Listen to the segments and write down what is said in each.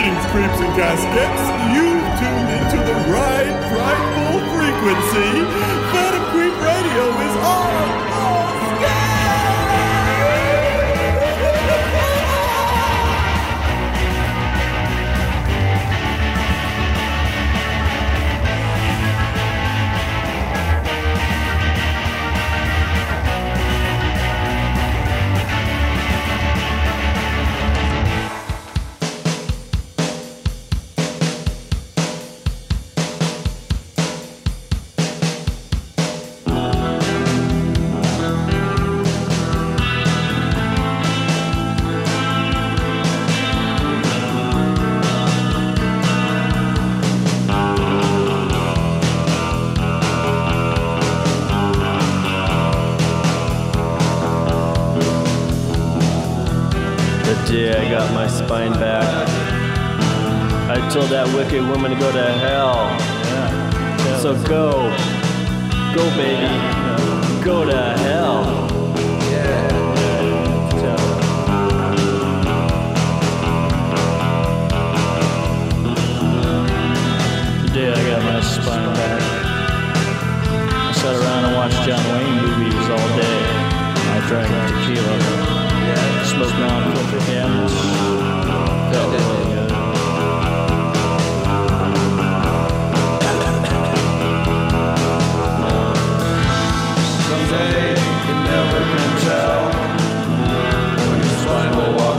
Greetings, creeps and caskets. You've tuned into the right, frightful frequency. Phantom Creep Radio is on. Wicked woman to go to hell. So go, go, baby, go to hell. The day I got my spine back, I sat around and watched John Wayne movies all day. I drank tequila, Yeah. smoked non-filter cannabis. When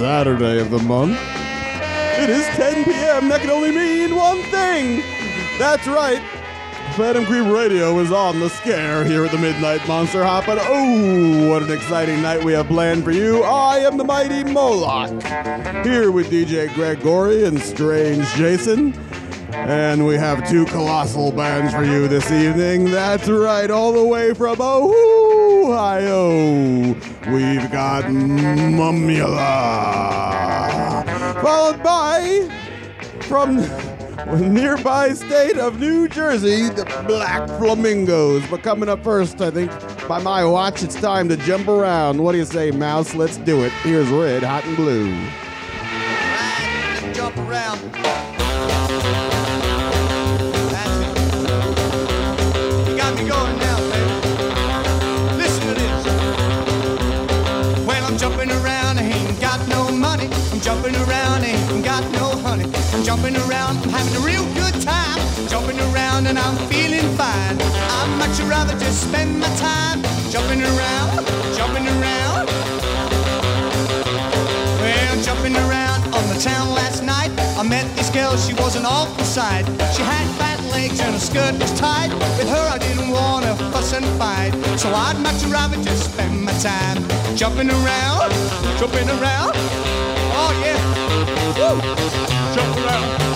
Saturday of the month. It is 10 p.m. That can only mean one thing. That's right. Phantom Creep Radio is on the scare here at the Midnight Monster Hop. And oh, what an exciting night we have planned for you. I am the mighty Moloch. Here with DJ Greg Gorey and Strange Jason. And we have two colossal bands for you this evening. That's right, all the way from Ohio. We've got Mumula. Followed by, from nearby state of New Jersey, the Black Flamingos. But coming up first, I think, by my watch, it's time to jump around. What do you say, Mouse? Let's do it. Here's Red, Hot, and Blue. Jump around. I'm jumping around, ain't got no honey. I'm jumping around, I'm having a real good time. Jumping around and I'm feeling fine. I'd much rather just spend my time jumping around, jumping around. Well, jumping around on the town last night, I met this girl, she was an awful sight. She had fat legs and her skirt was tight. With her, I didn't want to fuss and fight. So I'd much rather just spend my time jumping around, jumping around. Yeah. Woo! Jump around.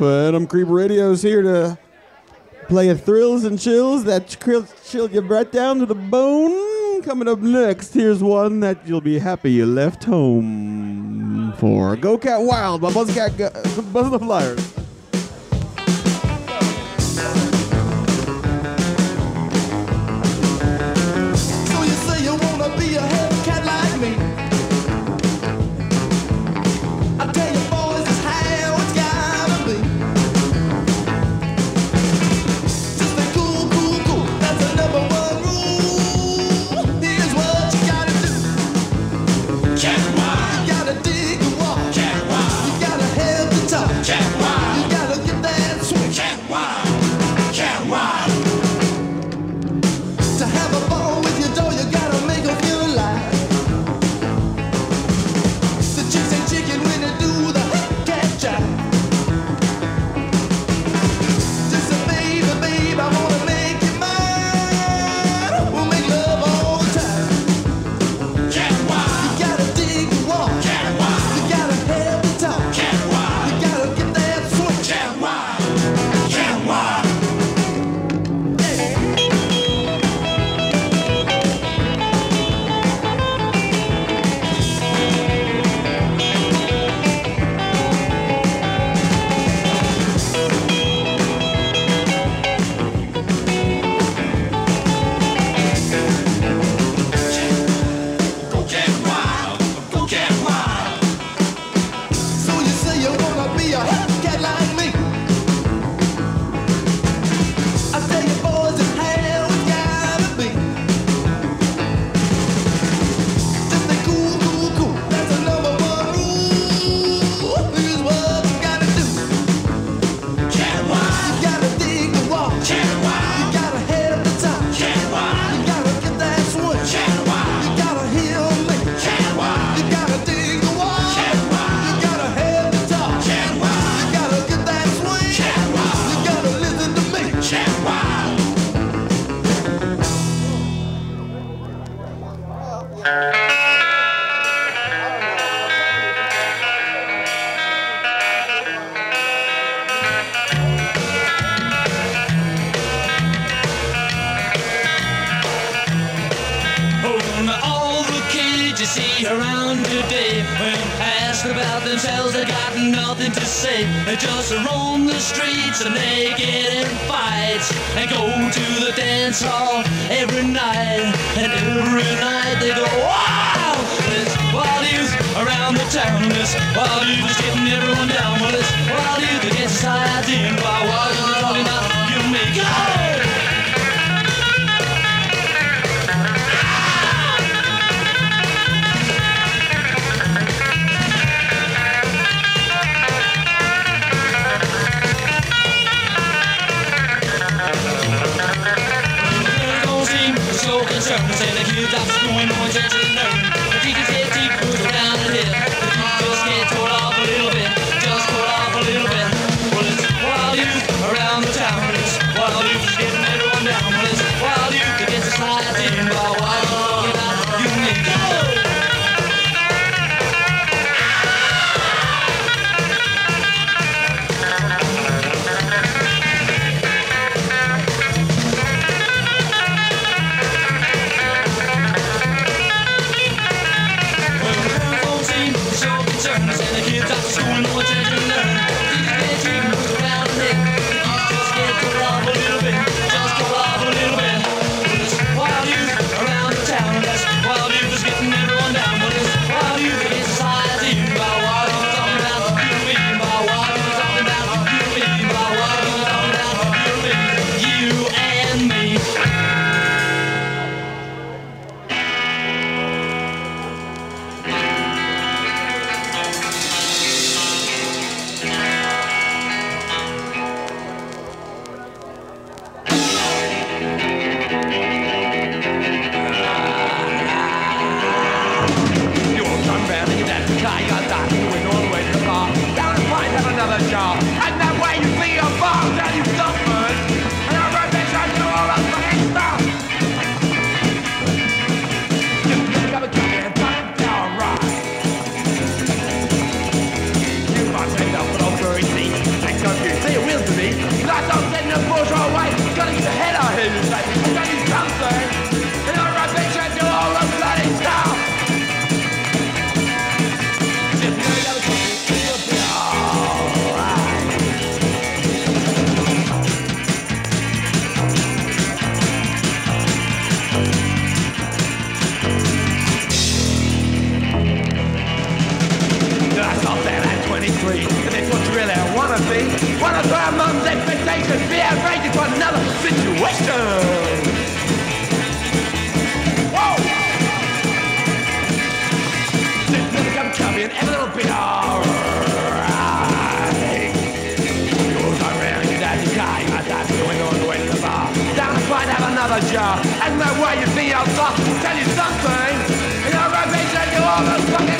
Phantom Creep Radio is here to play you thrills and chills that chill you right down to the bone. Coming up next, here's one that you'll be happy you left home for. Go Cat Wild by Buzzcat Buzz the Flyers. around and that guy got that. Our mum's expectations, be outrageous for another situation. And every little bit alright. I die, going all the way to the bar. Down to find out another jar. And that way you see I'll tell you something. And I'll and you all the fucking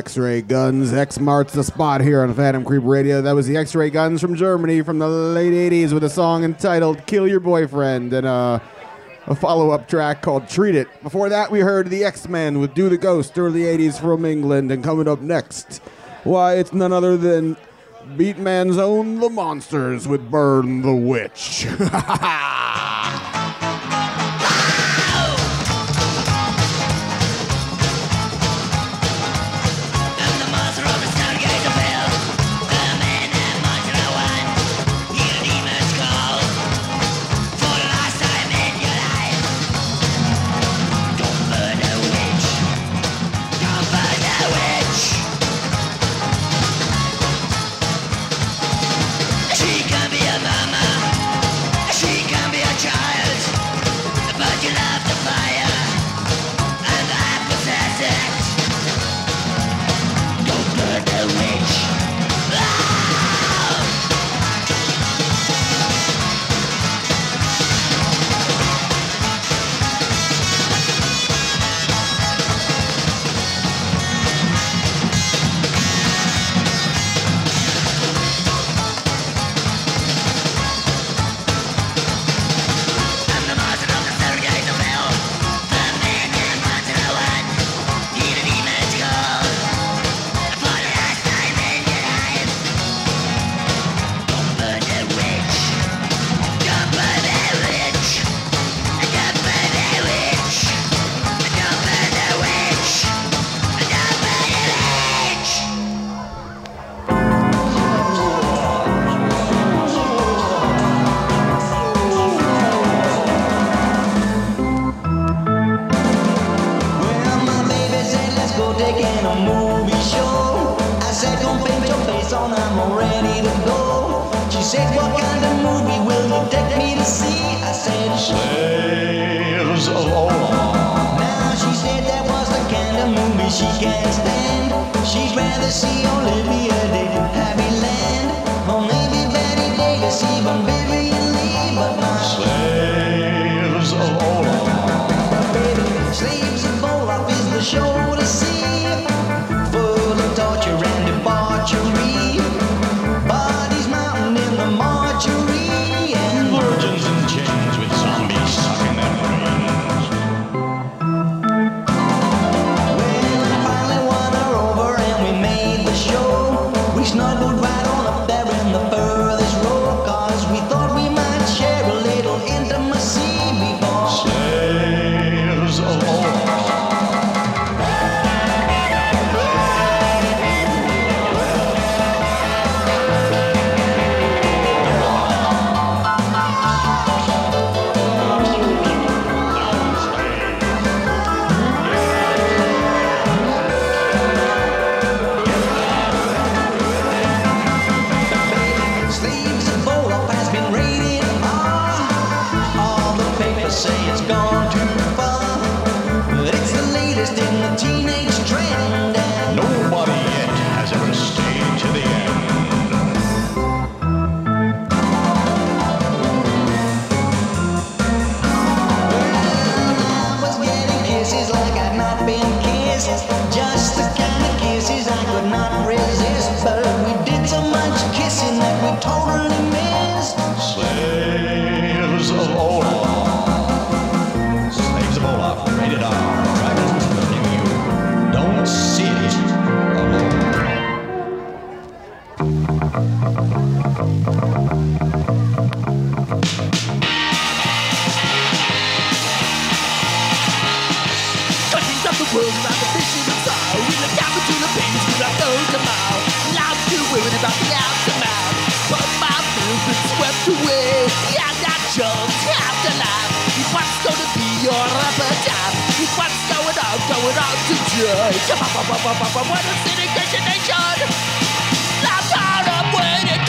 X Ray Guns. X marks the spot here on Phantom Creep Radio. That was the X Ray Guns from Germany from the late 80s with a song entitled Kill Your Boyfriend and uh, a, a follow up track called Treat It. Before that, we heard the X Men with Do the Ghost, early 80s from England. And coming up next, why, it's none other than Beatman's own The Monsters with Burn the Witch. world about the vision of sorrow In the gap between the pains could go tomorrow Loud to women about the aftermath But my fears swept away Yeah, that just afterlife what's gonna be your epitaph what's going on, going on. To judge What a city nation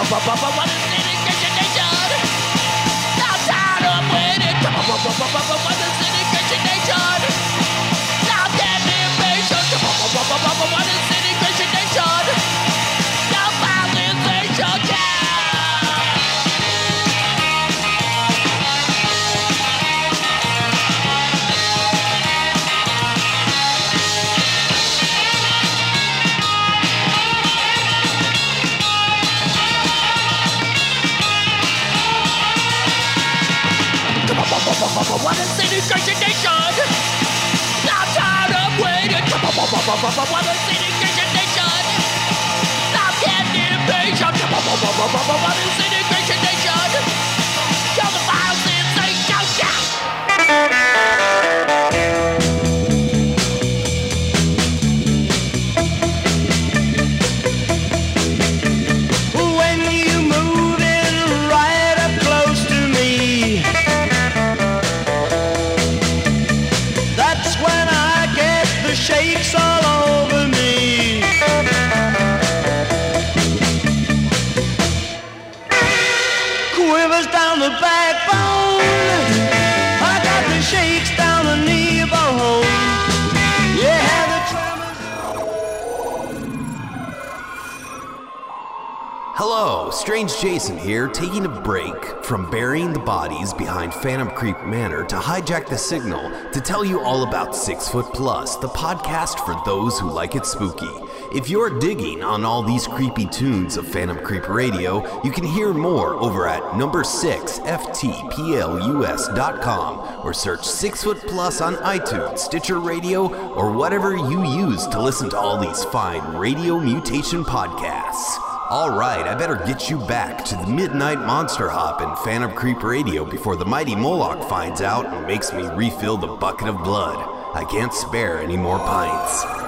I'm tired of waiting. Syndication nation? I'm tired of waiting. Syndication nation? I'm getting impatient. Nation? You're Hello, Strange Jason here, taking a break from burying the bodies behind Phantom Creep Manor to hijack the signal to tell you all about Six Foot Plus, the podcast for those who like it spooky. If you're digging on all these creepy tunes of Phantom Creep Radio, you can hear more over at number 6 ftplus.com or search Six Foot Plus on iTunes, Stitcher Radio, or whatever you use to listen to all these fine radio mutation podcasts. All right, I better get you back to the Midnight Monster Hop and Phantom Creep Radio before the mighty Moloch finds out and makes me refill the bucket of blood. I can't spare any more pints.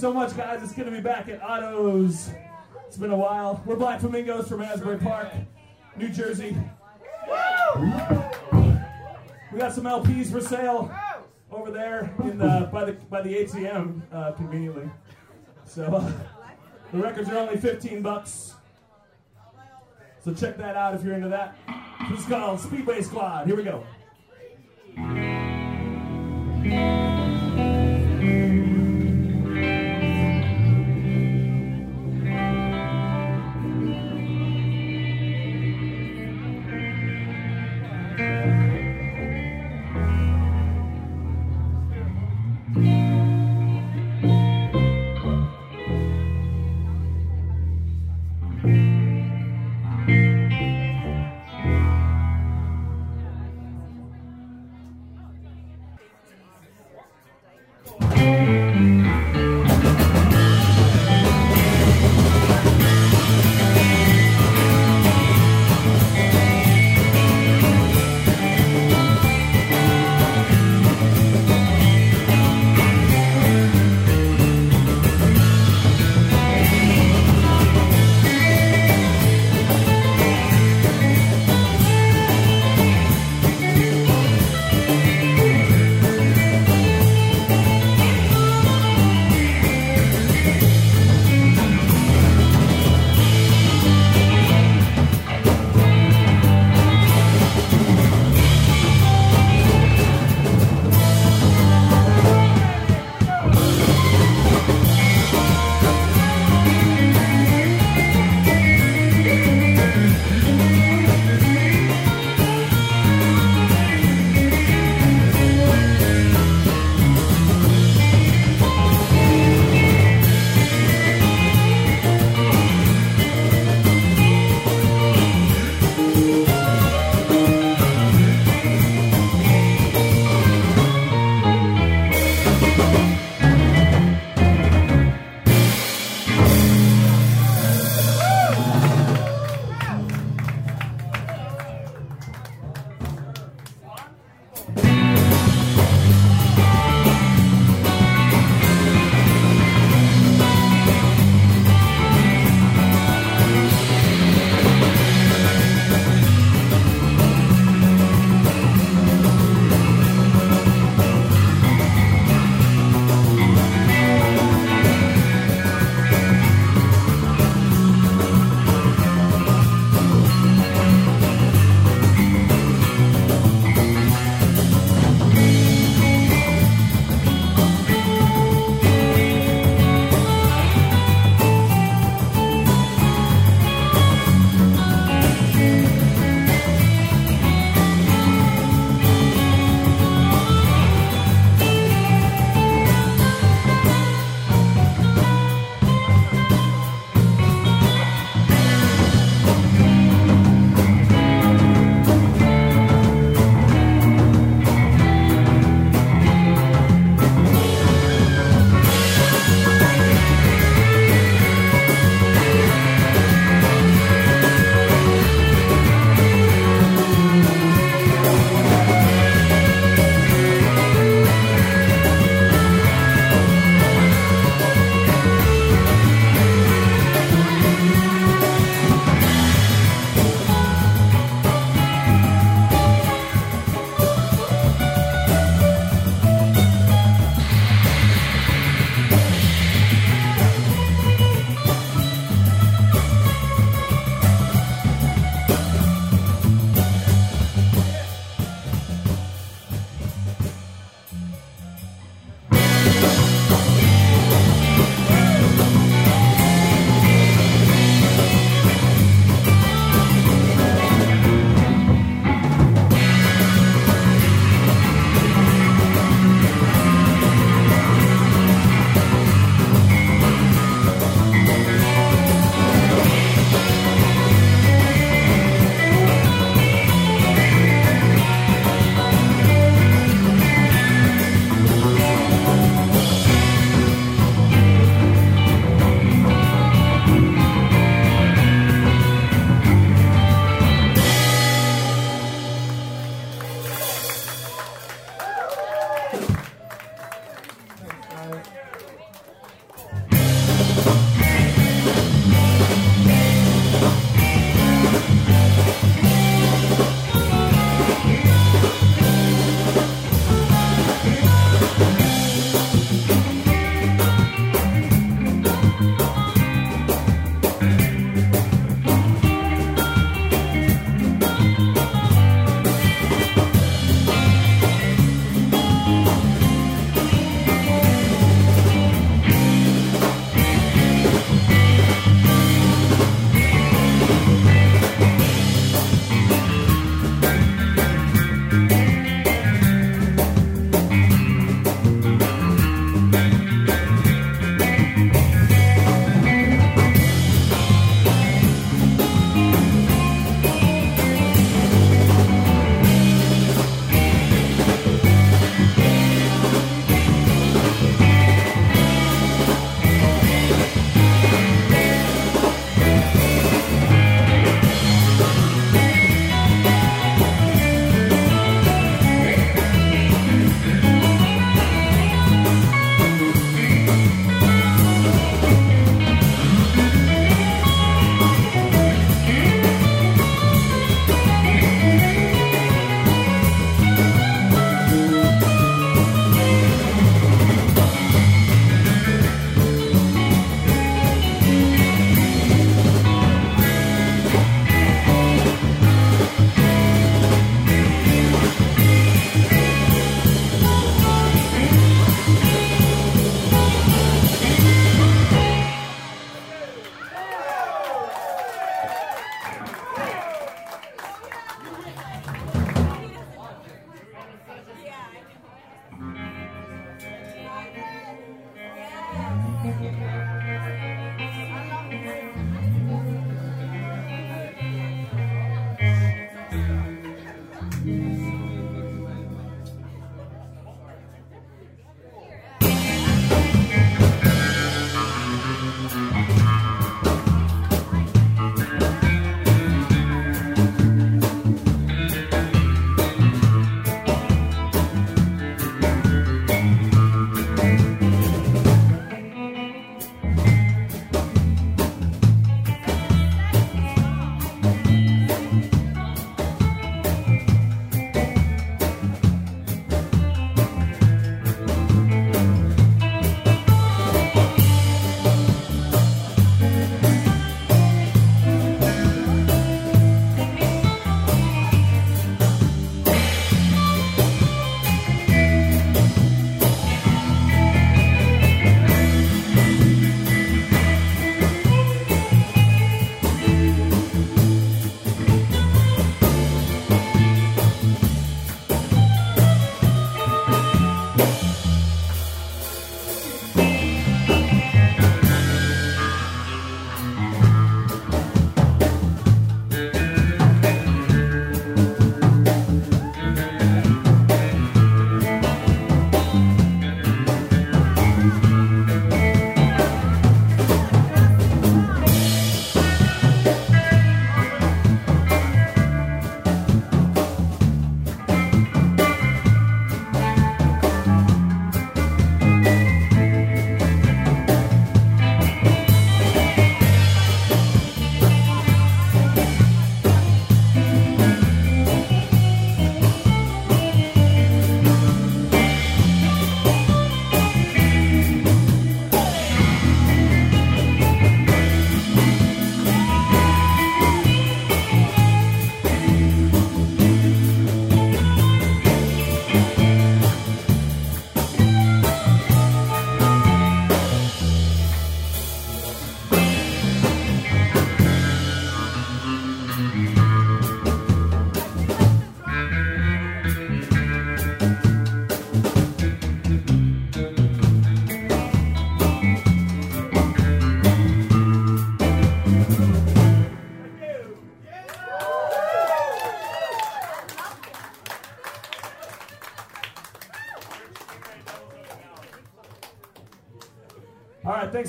So much, guys. It's good to be back at Otto's. It's been a while. We're Black Flamingos from Asbury Park, New Jersey. We got some LPs for sale over there in the by the by the ATM uh, conveniently. So uh, the records are only 15 bucks. So check that out if you're into that. This is called Speedway Squad. Here we go.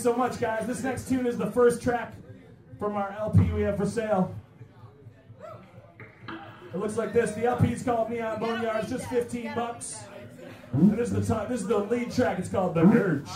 So much, guys. This next tune is the first track from our LP we have for sale. It looks like this. The LP is called Neon Boneyard. It's just 15 bucks. And this is the top, this is the lead track. It's called The Urge.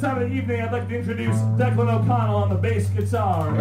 This time of the evening, I'd like to introduce Declan O'Connell on the bass guitar.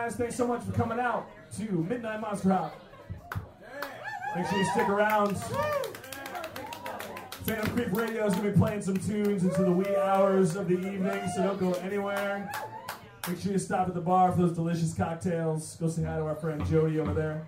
Guys. Thanks so much for coming out to Midnight Monster Hop. Make sure you stick around. Phantom Creep Radio is going to be playing some tunes into the wee hours of the evening, so don't go anywhere. Make sure you stop at the bar for those delicious cocktails. Go say hi to our friend Jody over there.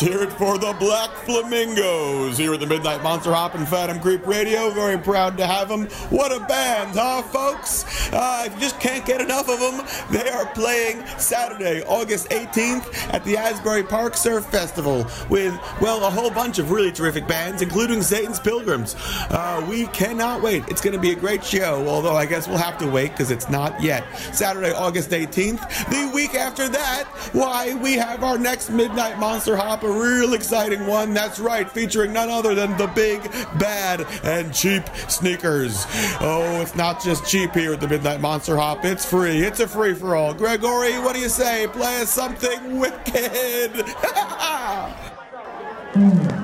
Let's hear it for the Black Flamingos here at the Midnight Monster Hop and Phantom Creep Radio. Very proud to have them. What a band, huh, folks? Uh, if you just can't get enough of them, they are playing Saturday, August 18th at the Asbury Park Surf Festival with, well, a whole bunch of really terrific bands, including Satan's Pilgrims. Uh, we cannot wait. It's going to be a great show, although I guess we'll have to wait because it's not yet. Saturday, August 18th. The week after that, why, we have our next Midnight Monster Hop, a real exciting one. That's right, featuring none other than the big, bad, and cheap sneakers. Oh, it's not just cheap here at the Midnight Monster Hop, it's free. It's a free for all. Gregory, what do you say? Play us something wicked. Hmm.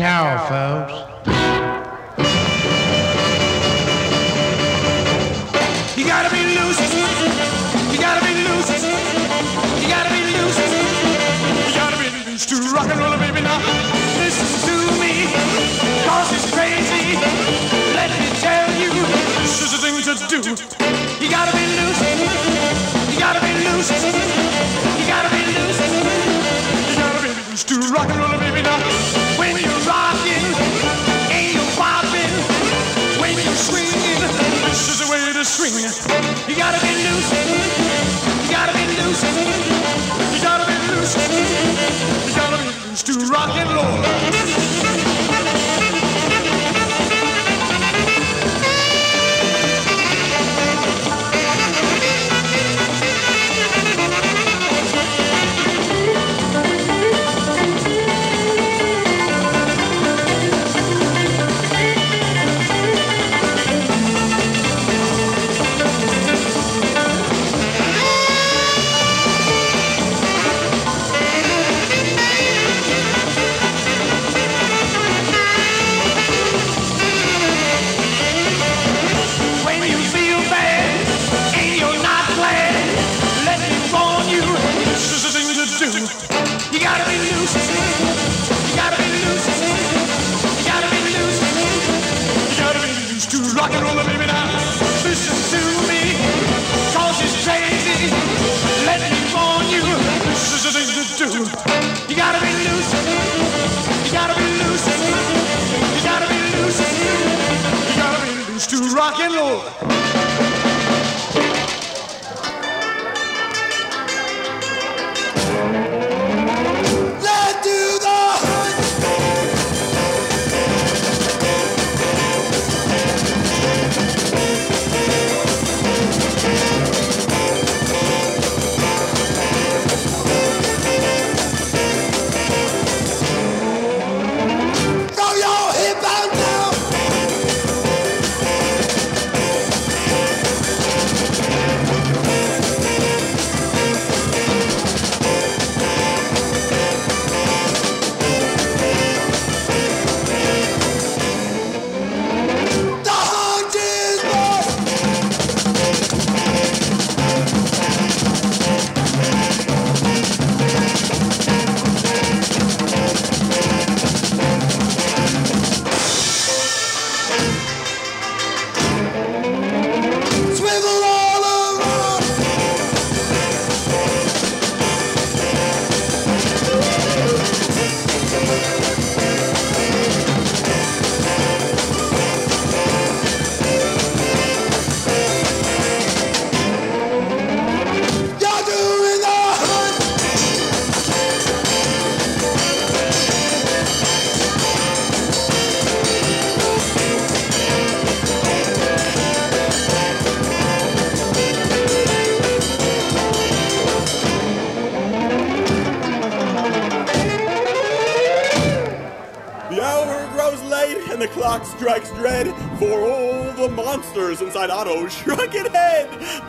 towel, folks. You gotta be loose. You gotta be loose. You gotta be loose. You gotta be loose to rock and roll, baby. Now listen to me, cause it's crazy. Let me tell you, this is the thing to do.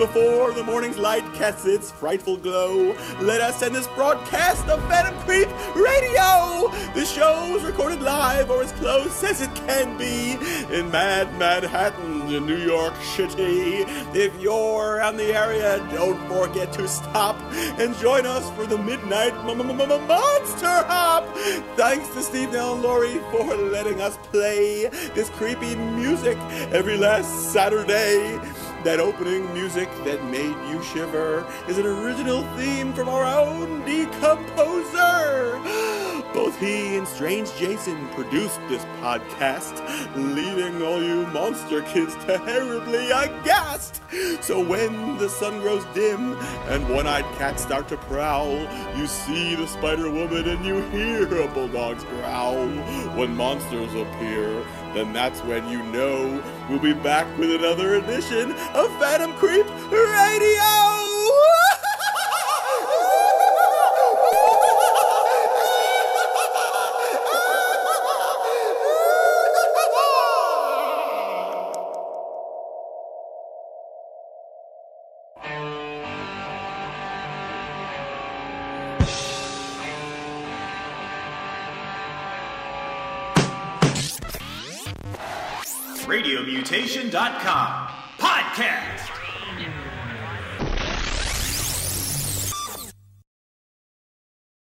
Before the morning's light casts its frightful glow, let us end this broadcast of Phantom Creep Radio. The show's recorded live or as close as it can be in Mad Manhattan, in New York City. If you're around the area, don't forget to stop and join us for the Midnight Monster Hop. Thanks to Steve Nell and Lori for letting us play this creepy music every last Saturday. That opening music that made you shiver is an original theme from our own decomposer. Both he and Strange Jason produced this podcast, leaving all you monster kids terribly aghast. So when the sun grows dim and one-eyed cats start to prowl, you see the Spider Woman and you hear a bulldog's growl. When monsters appear, then that's when you know we'll be back with another edition of Phantom Creep Radio. RadioMutation.com. Podcast.